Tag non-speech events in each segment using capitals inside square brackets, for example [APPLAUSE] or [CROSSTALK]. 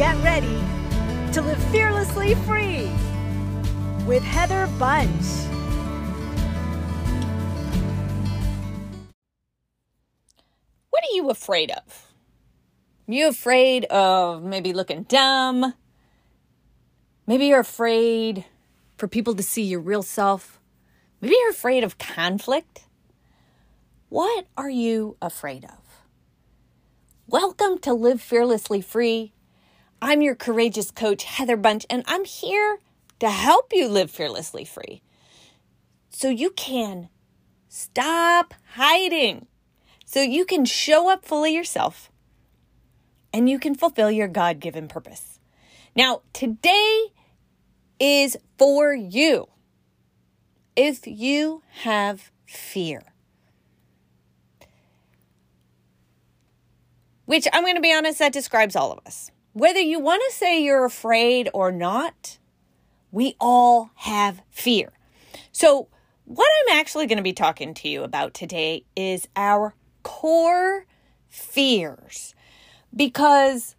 get ready to live fearlessly free with Heather Bunch. What are you afraid of? you afraid of maybe looking dumb? Maybe you're afraid for people to see your real self. Maybe you're afraid of conflict. What are you afraid of? Welcome to Live Fearlessly Free. I'm your courageous coach, Heather Bunch, and I'm here to help you live fearlessly free so you can stop hiding, so you can show up fully yourself and you can fulfill your God given purpose. Now, today is for you. If you have fear, which I'm going to be honest, that describes all of us. Whether you want to say you're afraid or not, we all have fear. So, what I'm actually going to be talking to you about today is our core fears because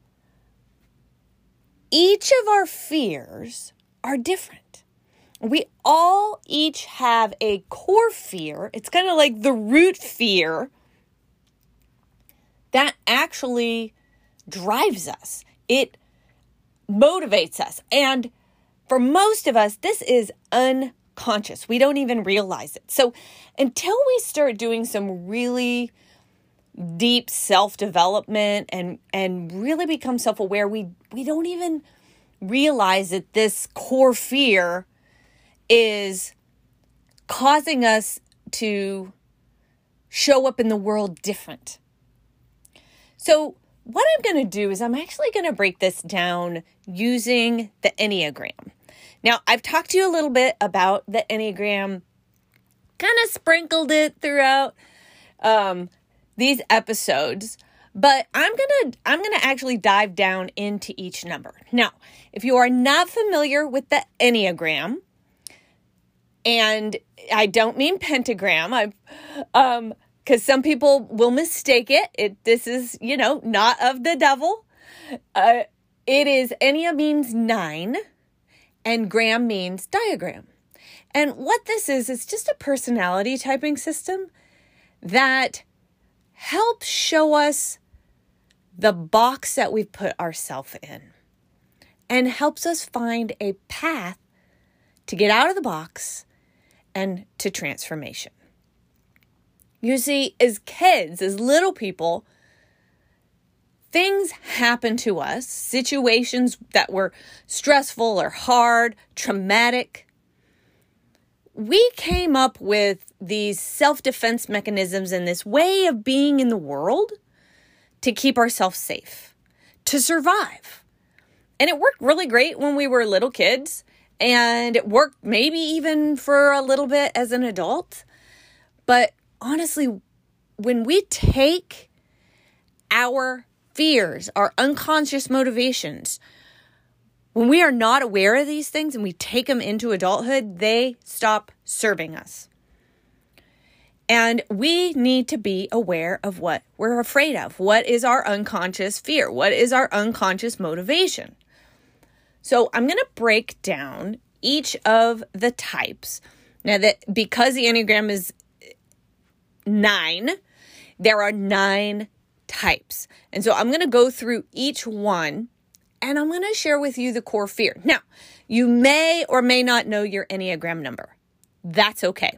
each of our fears are different. We all each have a core fear. It's kind of like the root fear that actually drives us. It motivates us. And for most of us, this is unconscious. We don't even realize it. So until we start doing some really deep self-development and and really become self-aware we we don't even realize that this core fear is causing us to show up in the world different. So, what I'm going to do is I'm actually going to break this down using the Enneagram. Now, I've talked to you a little bit about the Enneagram, kind of sprinkled it throughout um, these episodes but i'm gonna i'm gonna actually dive down into each number now if you are not familiar with the enneagram and i don't mean pentagram i um because some people will mistake it. It this is you know not of the devil. Uh it is Enya means nine and gram means diagram. And what this is is just a personality typing system that helps show us the box that we've put ourselves in and helps us find a path to get out of the box and to transformation. You see, as kids, as little people, things happen to us, situations that were stressful or hard, traumatic. We came up with these self defense mechanisms and this way of being in the world to keep ourselves safe, to survive. And it worked really great when we were little kids, and it worked maybe even for a little bit as an adult. But honestly, when we take our fears, our unconscious motivations, when we are not aware of these things and we take them into adulthood, they stop serving us. And we need to be aware of what we're afraid of. What is our unconscious fear? What is our unconscious motivation? So I'm going to break down each of the types. Now that because the Enneagram is 9, there are 9 types. And so I'm going to go through each one and I'm going to share with you the core fear. Now, you may or may not know your Enneagram number. That's okay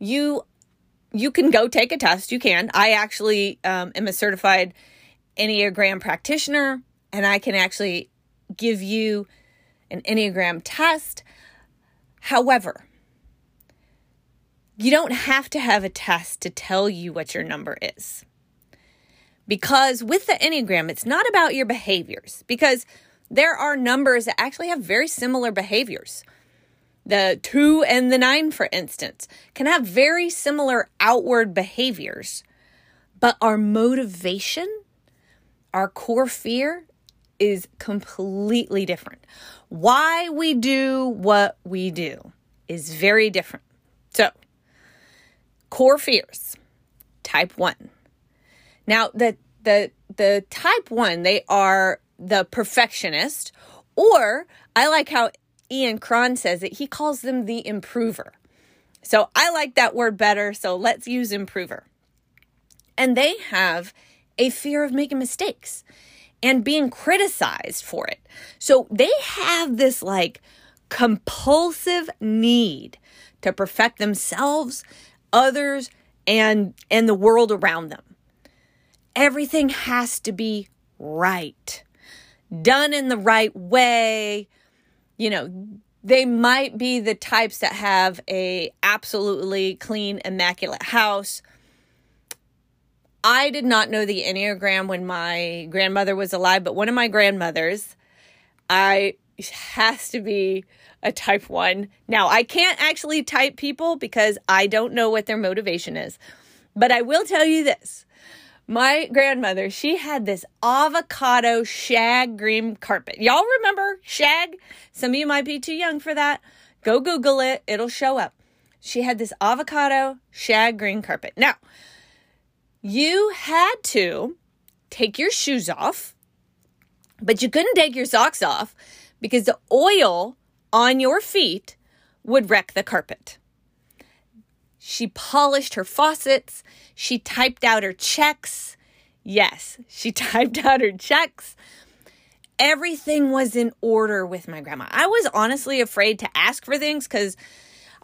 you you can go take a test. You can. I actually um, am a certified Enneagram practitioner, and I can actually give you an Enneagram test. However, you don't have to have a test to tell you what your number is. Because with the Enneagram, it's not about your behaviors, because there are numbers that actually have very similar behaviors the two and the nine, for instance, can have very similar outward behaviors, but our motivation, our core fear is completely different. Why we do what we do is very different. So, core fears, type one. Now, the the the type 1, they are the perfectionist or I like how Ian Cron says it. He calls them the improver. So I like that word better, so let's use improver. And they have a fear of making mistakes and being criticized for it. So they have this like compulsive need to perfect themselves, others, and and the world around them. Everything has to be right. Done in the right way. You know, they might be the types that have a absolutely clean immaculate house I did not know the Enneagram when my grandmother was alive, but one of my grandmothers, I has to be a type 1. Now, I can't actually type people because I don't know what their motivation is. But I will tell you this. My grandmother, she had this avocado shag green carpet. Y'all remember shag? Some of you might be too young for that. Go Google it, it'll show up. She had this avocado shag green carpet. Now, you had to take your shoes off, but you couldn't take your socks off because the oil on your feet would wreck the carpet. She polished her faucets. She typed out her checks. Yes, she [LAUGHS] typed out her checks. Everything was in order with my grandma. I was honestly afraid to ask for things because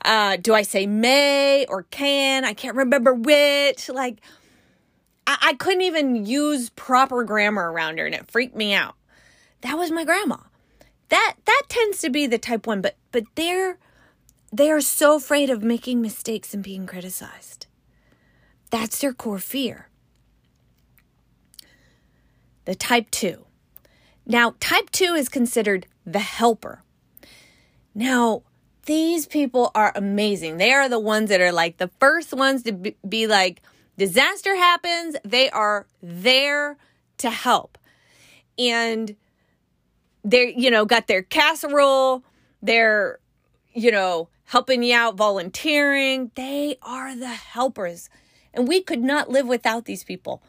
uh, do I say may or can? I can't remember which. Like, I, I couldn't even use proper grammar around her and it freaked me out. That was my grandma. That that tends to be the type one, but but they're they are so afraid of making mistakes and being criticized. That's their core fear. The type 2. Now, type 2 is considered the helper. Now, these people are amazing. They are the ones that are like the first ones to be, be like, disaster happens, they are there to help. And they're, you know, got their casserole, they're, you know, helping you out, volunteering. They are the helpers. And we could not live without these people.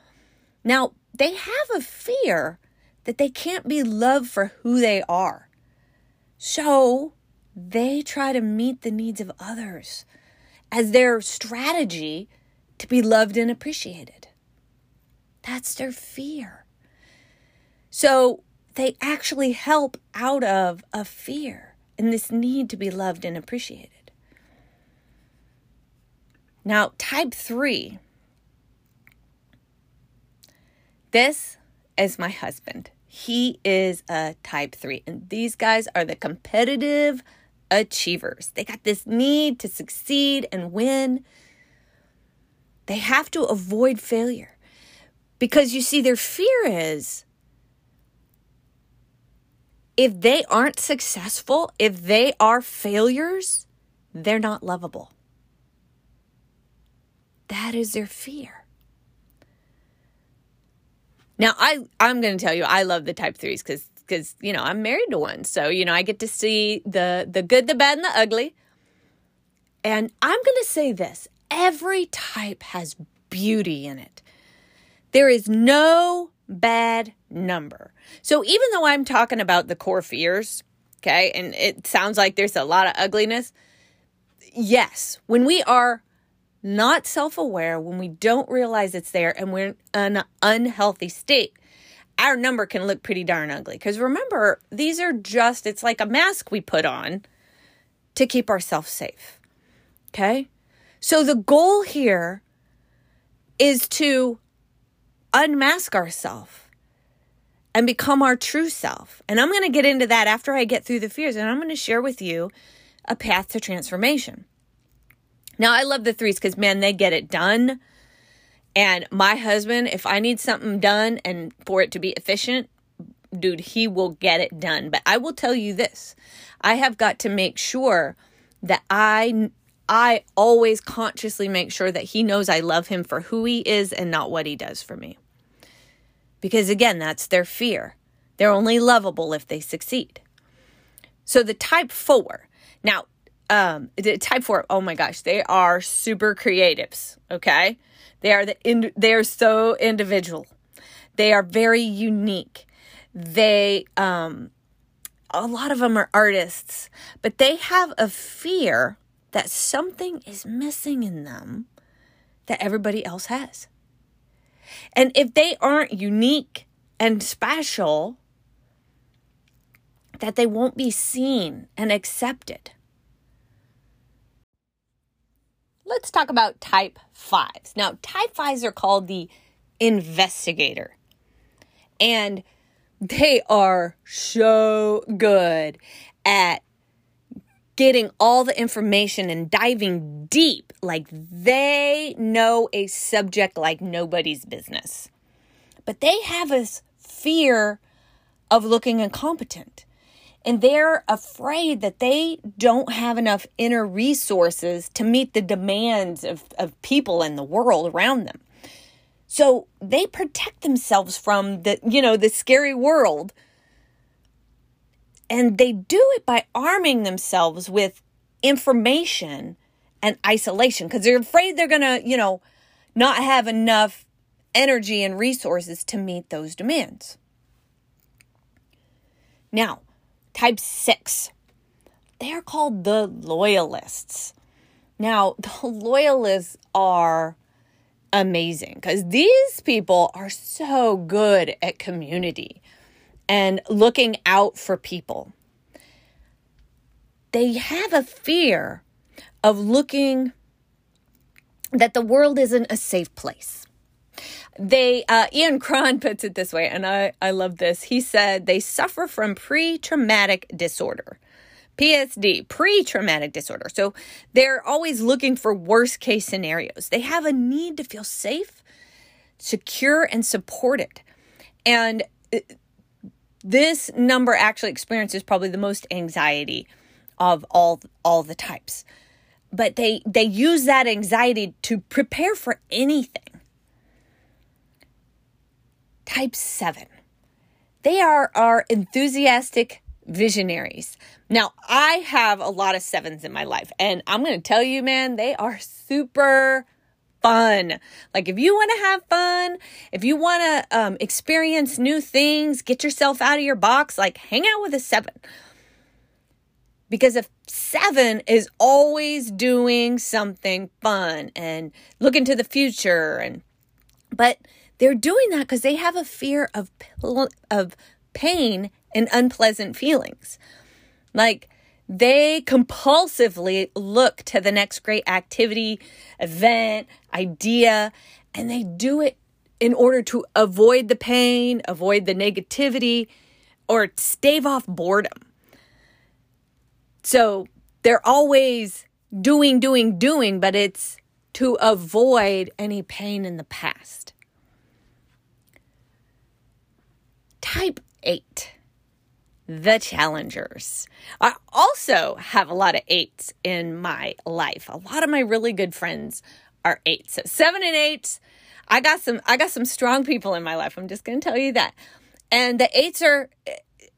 Now, they have a fear that they can't be loved for who they are. So they try to meet the needs of others as their strategy to be loved and appreciated. That's their fear. So they actually help out of a fear and this need to be loved and appreciated. Now, type three. This is my husband. He is a type three, and these guys are the competitive achievers. They got this need to succeed and win. They have to avoid failure because you see, their fear is if they aren't successful, if they are failures, they're not lovable. That is their fear. Now, I I'm going to tell you, I love the type threes because because you know I'm married to one, so you know I get to see the the good, the bad, and the ugly. And I'm going to say this: every type has beauty in it. There is no bad number. So even though I'm talking about the core fears, okay, and it sounds like there's a lot of ugliness, yes, when we are not self aware, when we don't realize it's there and we're in an unhealthy state, our number can look pretty darn ugly. Because remember, these are just, it's like a mask we put on to keep ourselves safe. Okay? So the goal here is to unmask ourselves and become our true self. And I'm going to get into that after I get through the fears and I'm going to share with you a path to transformation. Now, I love the threes because, man, they get it done. And my husband, if I need something done and for it to be efficient, dude, he will get it done. But I will tell you this I have got to make sure that I I always consciously make sure that he knows I love him for who he is and not what he does for me. Because again, that's their fear. They're only lovable if they succeed. So the type four, now, um, the type four, oh my gosh, they are super creatives. Okay. They are the, in, they are so individual. They are very unique. They, um, a lot of them are artists, but they have a fear that something is missing in them that everybody else has. And if they aren't unique and special, that they won't be seen and accepted. Let's talk about type fives. Now, type fives are called the investigator. And they are so good at getting all the information and diving deep like they know a subject like nobody's business. But they have a fear of looking incompetent. And they're afraid that they don't have enough inner resources to meet the demands of, of people in the world around them. So they protect themselves from the, you know, the scary world. And they do it by arming themselves with information and isolation because they're afraid they're going to, you know, not have enough energy and resources to meet those demands. Now, type six, they are called the loyalists. Now, [LAUGHS] the loyalists are amazing because these people are so good at community and looking out for people. They have a fear of looking that the world isn't a safe place. They, uh, Ian Cron [LAUGHS] puts it this way, and I, I love this. He said they suffer from pre traumatic disorder. PSD, pre traumatic disorder. So they're always looking for worst case scenarios. They have a need to feel safe, secure, and supported. And uh, this number actually experiences probably the most anxiety of all all the types. But they they use that anxiety to prepare for anything. Type 7. They are our enthusiastic visionaries. Now, I have a lot of sevens in my life, and I'm going to tell you, man, they are super fun. Like, if you want to have fun, if you want to um, experience new things, get yourself out of your box, like, hang out with a seven. Because a seven is always doing something fun and looking to the future, and but they're doing that because they have a fear of of pain and unpleasant feelings. Like they compulsively look to the next great activity, event, idea, and they do it in order to avoid the pain, avoid the negativity, or stave off boredom. So they're always doing, doing, doing, but it's to avoid any pain in the past. Type 8 the challengers. I also have a lot of eights in my life. A lot of my really good friends are eights. So seven and eights. I got some I got some strong people in my life. I'm just gonna tell you that. And the eights are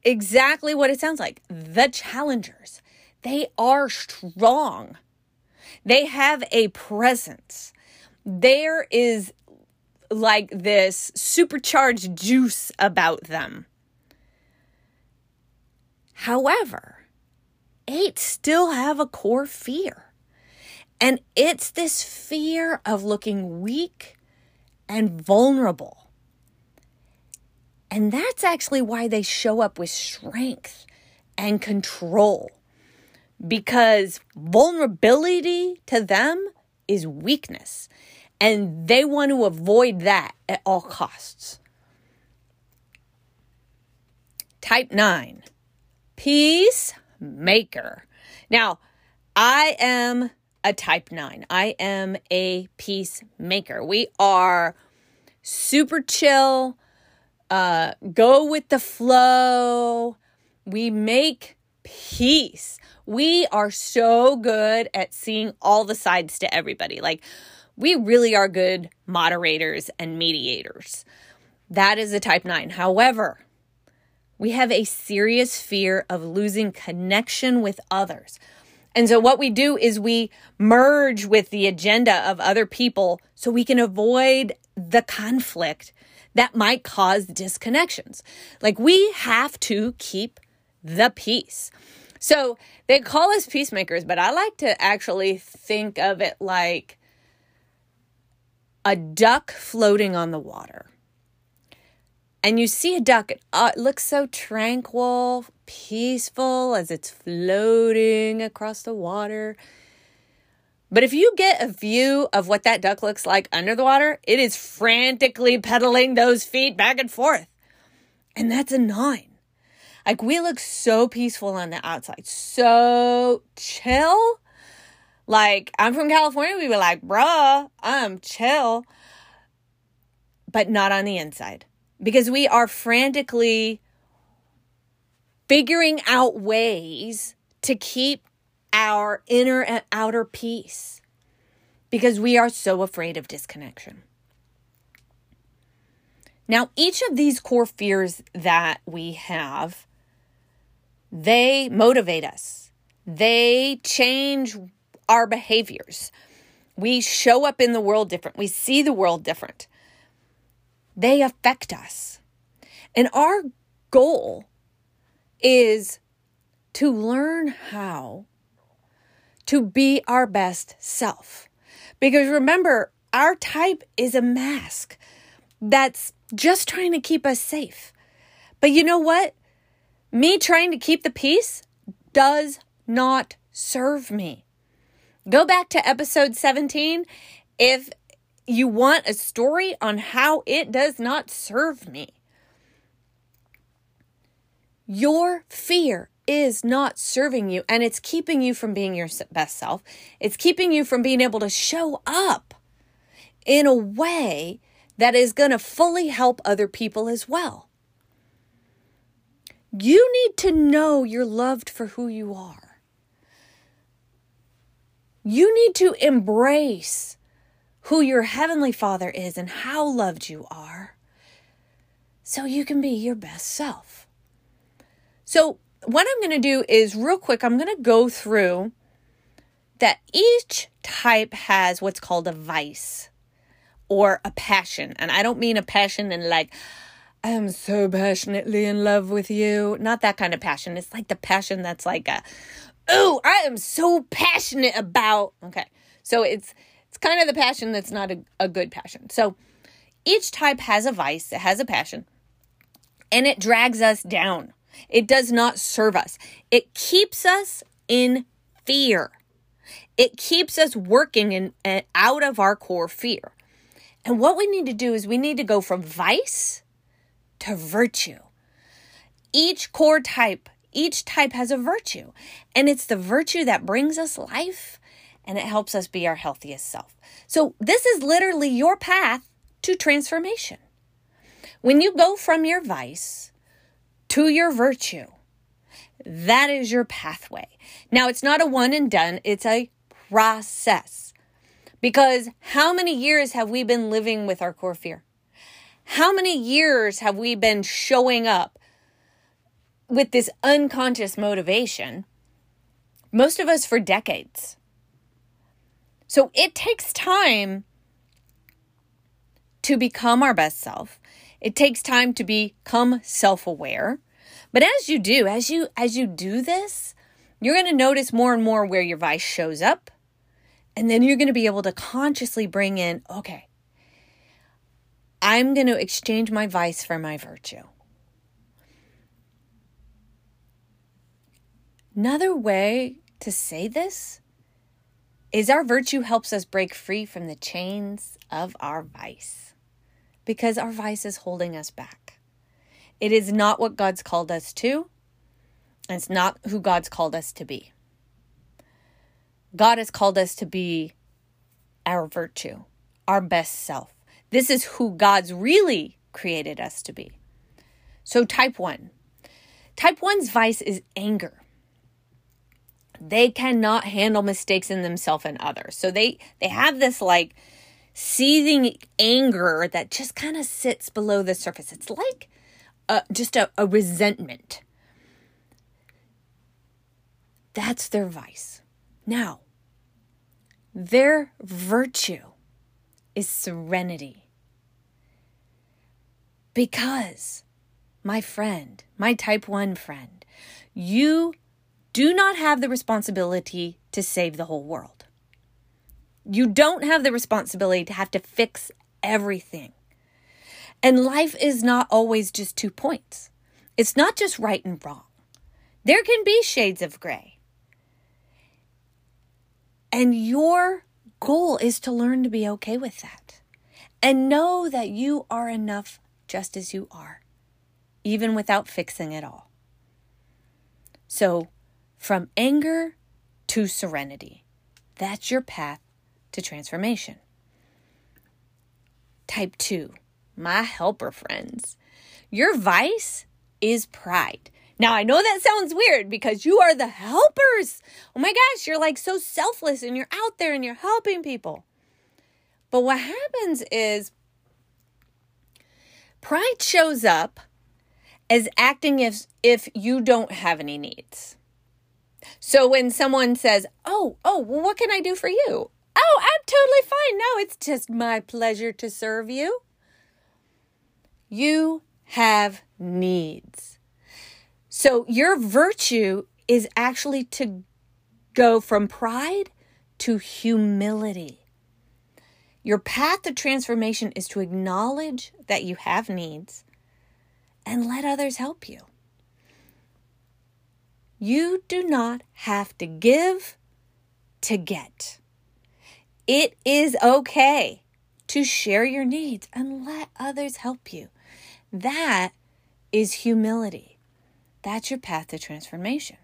exactly what it sounds like. The challengers. They are strong. They have a presence. There is like this supercharged juice about them. However, eight still have a core fear. And it's this fear of looking weak and vulnerable. And that's actually why they show up with strength and control. Because vulnerability to them is weakness. And they want to avoid that at all costs. Type 9 peacemaker. Now, I am a type 9. I am a peacemaker. We are super chill, uh, go with the flow. We make peace. We are so good at seeing all the sides to everybody. Like, we really are good moderators and mediators. That is a type 9. However, we have a serious fear of losing connection with others. And so, what we do is we merge with the agenda of other people so we can avoid the conflict that might cause disconnections. Like we have to keep the peace. So they call us peacemakers, but I like to actually think of it like a duck floating on the water. And you see a duck, it, uh, looks so tranquil, peaceful as it's floating across the water. But if you get a view of what that duck looks like under the water, it is frantically pedaling those feet back and forth. And that's a nine. Like we look so peaceful on the outside, so chill. Like I'm from California, we were like, bruh, I'm chill. But not on the inside because we are frantically figuring out ways to keep our inner and outer peace because we are so afraid of disconnection. Now, each of these core fears that we have they motivate us, they change our behaviors. We show up in the world different, we see the world different. They affect us. And our goal is to learn how to be our best self. Because remember, our type is a mask that's just trying to keep us safe. But you know what? Me trying to keep the peace does not serve me. Go back to episode 17 if you want a story on how it does not serve me. Your fear is not serving you and it's keeping you from being your best self. It's keeping you from being able to show up in a way that is going to fully help other people as well. You need to know you're loved for who you are. You need to embrace who your Heavenly Father is and how loved you are so you can be your best self. So, what I'm going to do is, real quick, I'm going to go through that each type has what's called a vice or a passion. And I don't mean a passion in like, I am so passionately in love with you. Not that kind of passion. It's like the passion that's like a, oh, I am so passionate about. Okay. So it's it's kind of the passion that's not a, a good passion. So each type has a vice, it has a passion, and it drags us down. It does not serve us. It keeps us in fear. It keeps us working in, in out of our core fear. And what we need to do is we need to go from vice to virtue. Each core type, each type has a virtue, and it's the virtue that brings us life and it helps us be our healthiest self. So, this is literally your path to transformation. When you go from your vice to your virtue, that is your pathway. Now, it's not a one and done, it's a process. Because how many years have we been living with our core fear? How many years have we been showing up with this unconscious motivation? Most of us for decades. So it takes time to become our best self. It takes time to become self-aware. But as you do, as you as you do this, you're going to notice more and more where your vice shows up. And then you're going to be able to consciously bring in, okay, I'm going to exchange my vice for my virtue. Another way to say this is our virtue helps us break free from the chains of our vice because our vice is holding us back. It is not what God's called us to, it's not who God's called us to be. God has called us to be our virtue, our best self. This is who God's really created us to be. So, type one. Type one's vice is anger. They cannot handle mistakes in themselves and others. So they they have this like seething anger that just kind of sits below the surface. It's like a, just a, a resentment. That's their vice. Now, their virtue is serenity. Because, my friend, my type 1 friend, you do not have the responsibility to save the whole world. You don't have the responsibility to have to fix everything. And life is not always just two points. It's not just right and wrong. There can be shades of gray. And your goal is to learn to be okay with that and know that you are enough just as you are, even without fixing it all. So, from anger to serenity, that's your path to transformation. Type 2, my helper friends. Your vice is pride. Now, I know that sounds weird because you are the helpers. Oh my gosh, you're like so selfless and you're out there and you're helping people. But what happens is pride shows up as acting as if you don't have any needs. So when someone says, "Oh, oh, well what can I do for you?" "Oh, I'm totally fine. No, it's just my pleasure to serve you." You have needs. So your virtue is actually to go from pride to humility. Your path to transformation is to acknowledge that you have needs and let others help you. You do not have to give to get. It is okay to share your needs and let others help you. That is humility. That's your path to transformation.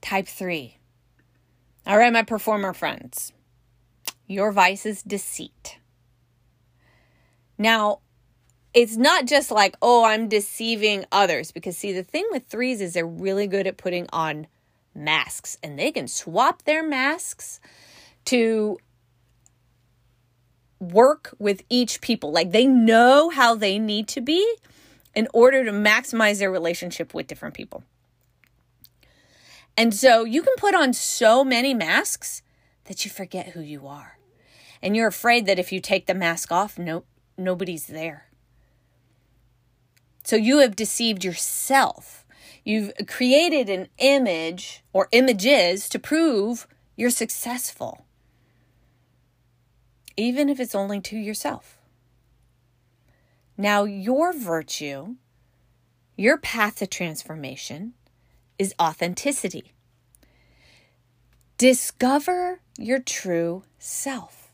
Type three. All right, my performer friends. Your vice is deceit. Now, it's not just like, oh, I'm deceiving others. Because, see, the thing with threes is they're really good at putting on masks and they can swap their masks to work with each people. Like they know how they need to be in order to maximize their relationship with different people. And so you can put on so many masks that you forget who you are. And you're afraid that if you take the mask off, nope, nobody's there. So you have deceived yourself. You've created an image or images to prove you're successful, even if it's only to yourself. Now, your virtue, your path to transformation is authenticity. Discover your true self.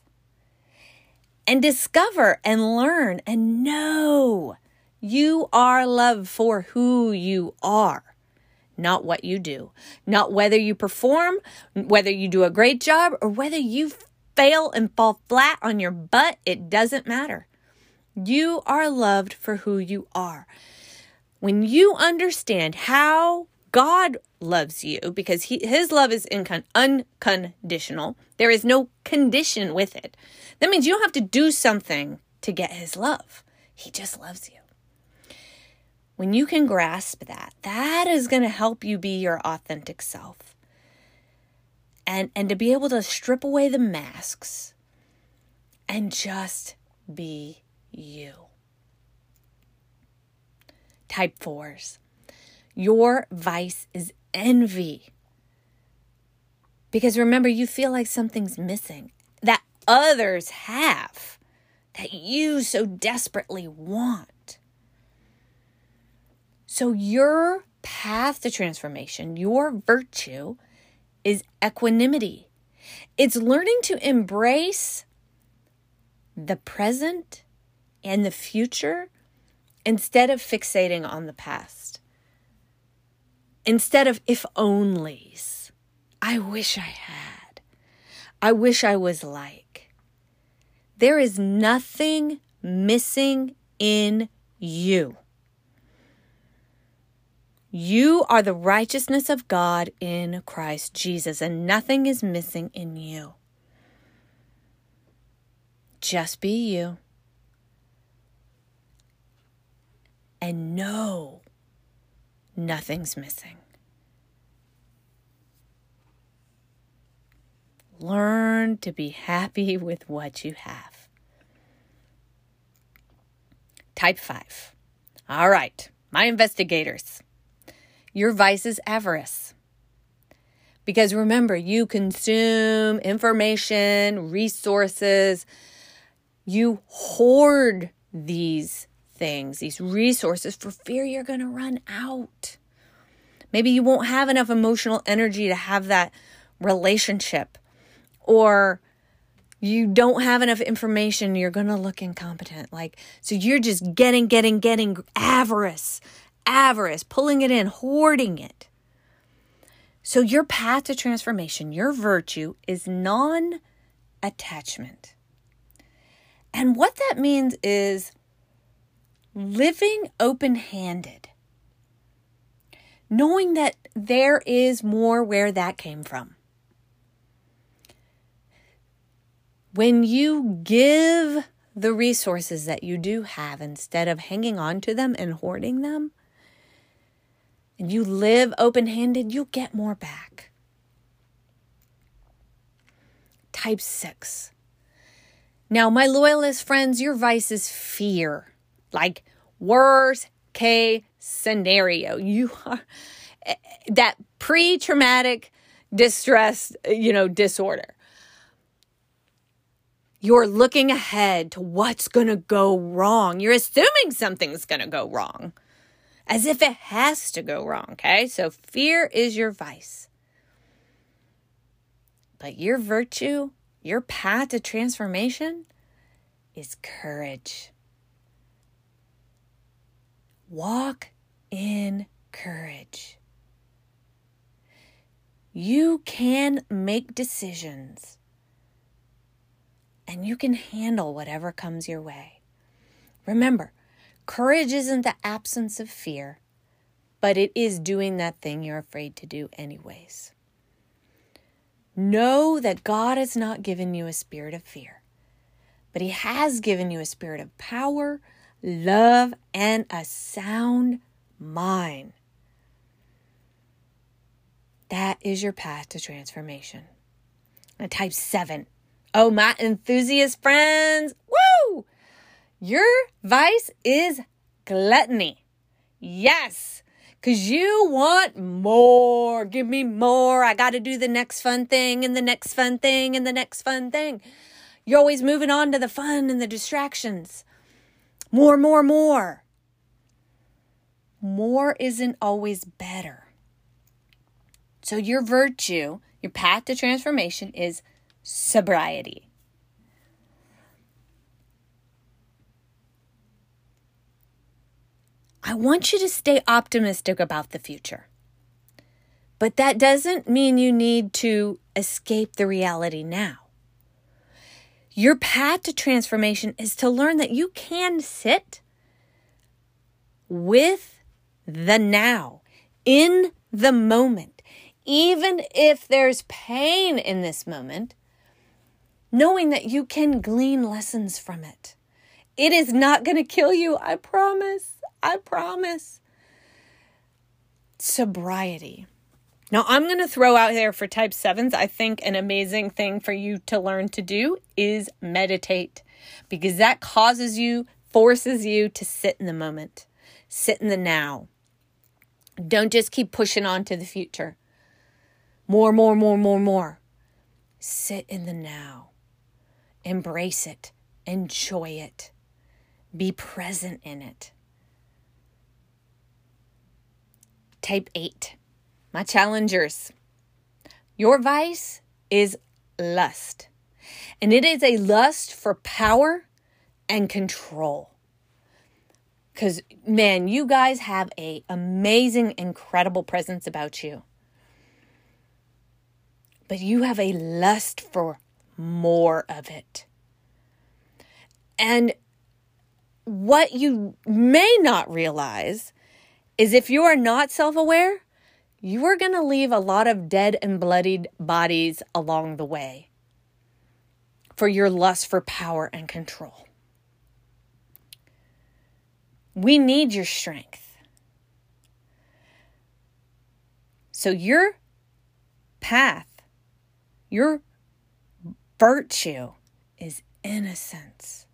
And discover and learn and know you are loved for who you are, not what you do, not whether you perform, whether you do a great job, or whether you fail and fall flat on your butt. It doesn't matter. You are loved for who you are. When you understand how God loves you, because he, his love is incon- unconditional, there is no condition with it. That means you don't have to do something to get his love. He just loves you. When you can grasp that, that is going to help you be your authentic self. And, and to be able to strip away the masks and just be you. Type fours. Your vice is envy. Because remember, you feel like something's missing that others have, that you so desperately want. So, your path to transformation, your virtue, is equanimity. It's learning to embrace the present and the future instead of fixating on the past. Instead of if onlys. I wish I had. I wish I was like. There is nothing missing in you. You are the righteousness of God in Christ Jesus, and nothing is missing in you. Just be you. and know nothing's missing. Learn to be happy [LAUGHS] with what you have. Type 5. All right, my investigators. Your vice is avarice. Because remember, you consume information, resources, you hoard these things, these resources, for fear you're going to run out. Maybe you won't have enough emotional energy to have that relationship, or you don't have enough information, you're going to look incompetent. Like, so you're just getting, getting, getting avarice, avarice, pulling it in, hoarding it. So, your path to transformation, your virtue is non attachment. And what that means is living open handed, knowing that there is more where that came from. When you give the resources that you do have instead of hanging on to them and hoarding them, and you live open handed, you'll get more back. Type six. Now, my loyalist friends, your vice is fear. Like, worst case scenario. You are eh, eh, that pre traumatic distress, you know, disorder. You're looking ahead to what's going to go wrong. You're assuming something's going to go wrong as if it has to go wrong. Okay. So fear is your vice. But your virtue, your path to transformation is courage. Walk in courage. You can make decisions and you can handle whatever comes your way. Remember, courage isn't the absence of fear, but it is doing that thing you're afraid to do, anyways. Know that God has not given you a spirit of fear, but He has given you a spirit of power, love, and a sound mind. That is your path to transformation. Now, type seven Oh, my enthusiast friends. Woo! Your vice is gluttony. Yes, because you want more. Give me more. I got to do the next fun thing and the next fun thing and the next fun thing. You're always moving on to the fun and the distractions. More, more, more. More isn't always better. So, your virtue, your path to transformation is sobriety. I want you to stay optimistic about the future. But that doesn't mean you need to escape the reality now. Your path to transformation is to learn that you can sit with the now, in the moment. Even if there's pain in this moment, knowing that you can glean lessons from it. It is not going to kill you, I promise. I promise. Sobriety. Now, I'm going to throw out there for type sevens, I think an amazing thing for you to learn to do is meditate because that causes you, forces you to sit in the moment, sit in the now. Don't just keep pushing on to the future. More, more, more, more, more. Sit in the now. Embrace it, enjoy it, be present in it. Type 8, my challengers. Your vice is lust, and it is a lust for power and control. Because, man, you guys have a amazing, incredible presence about you. But you have a lust for more of it. And what you may not realize is if you are not self aware, you are going to leave a lot of dead and bloodied bodies along the way for your lust for power and control. We need your strength. So, your path, your Virtue is innocence.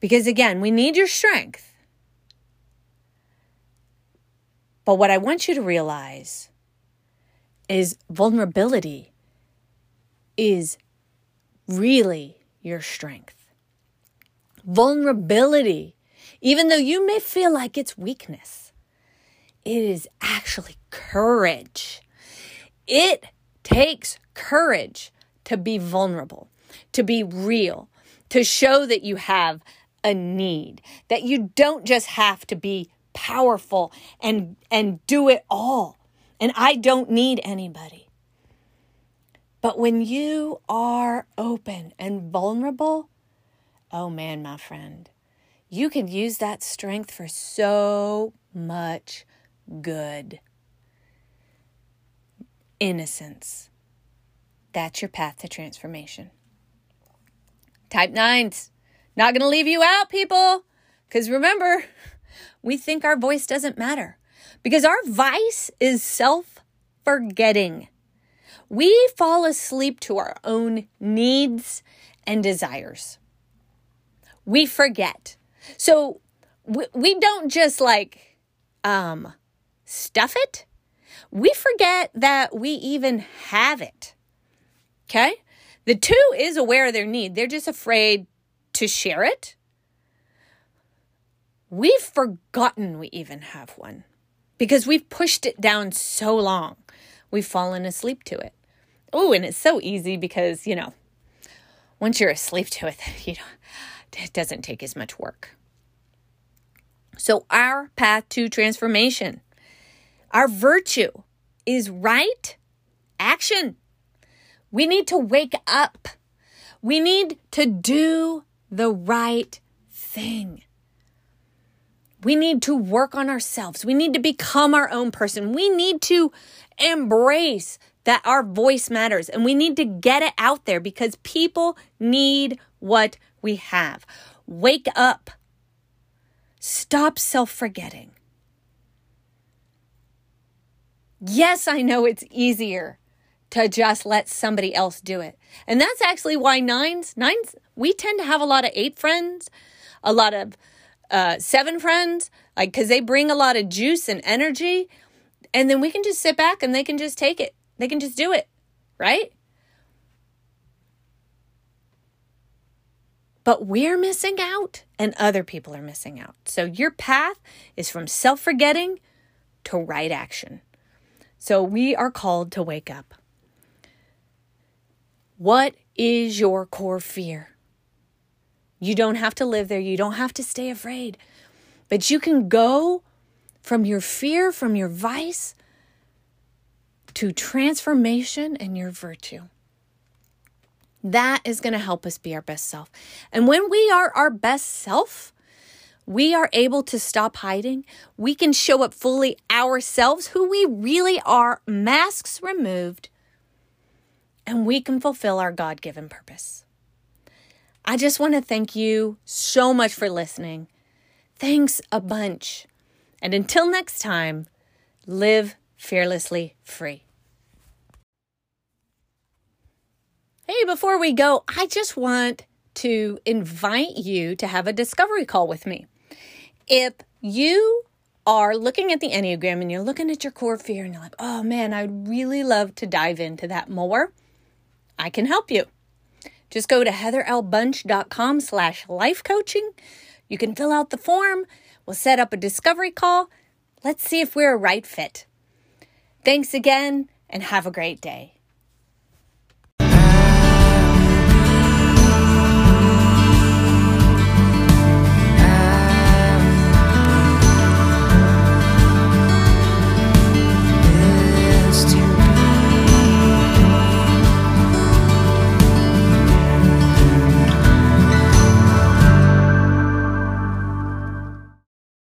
Because again, we need your strength. But what I want you to realize is vulnerability is really your strength. Vulnerability, even though you may feel like it's weakness, it is actually courage. It takes courage to be vulnerable, to be real, to show that you have a need, that you don't just have to be powerful and and do it all. And I don't need anybody. But when you are open and vulnerable, oh man, my friend, you can use that strength for so much good. Innocence. That's your path to transformation. Type nines. Not going to leave you out, people. Because remember, we think our voice doesn't matter because our vice is self forgetting. We fall asleep to our own needs and desires. We forget. So we, we don't just like um, stuff it, we forget that we even have it. Okay? The two is aware of their need, they're just afraid to share it. We've forgotten we even have one because we've pushed it down so long. We've fallen asleep to it. Oh, and it's so easy because, you know, once you're asleep to it, [LAUGHS] you know, it doesn't take as much work. So, our path to transformation, our virtue is right action. We need to wake up. We need to do the right thing. We need to work on ourselves. We need to become our own person. We need to embrace that our voice matters and we need to get it out there because people need what we have. Wake up. Stop self forgetting. Yes, I know it's easier to just let somebody else do it. And that's actually why nines, nines, we tend to have a lot of eight friends, a lot of uh, seven friends, like, because they bring a lot of juice and energy. And then we can just sit back and they can just take it. They can just do it, right? But we're missing out and other people are missing out. So your path is from self forgetting to right action. So we are called to wake up. What is your core fear? You don't have to live there. You don't have to stay afraid. But you can go from your fear, from your vice, to transformation and your virtue. That is going to help us be our best self. And when we are our best self, we are able to stop hiding. We can show up fully ourselves, who we really are, masks removed, and we can fulfill our God given purpose. I just want to thank you so much for listening. Thanks a bunch. And until next time, live fearlessly free. Hey, before we go, I just want to invite you to have a discovery call with me. If you are looking at the Enneagram and you're looking at your core fear and you're like, oh man, I'd really love to dive into that more, I can help you. Just go to heatherlbunch.com slash life coaching. You can fill out the form. We'll set up a discovery call. Let's see if we're a right fit. Thanks again and have a great day.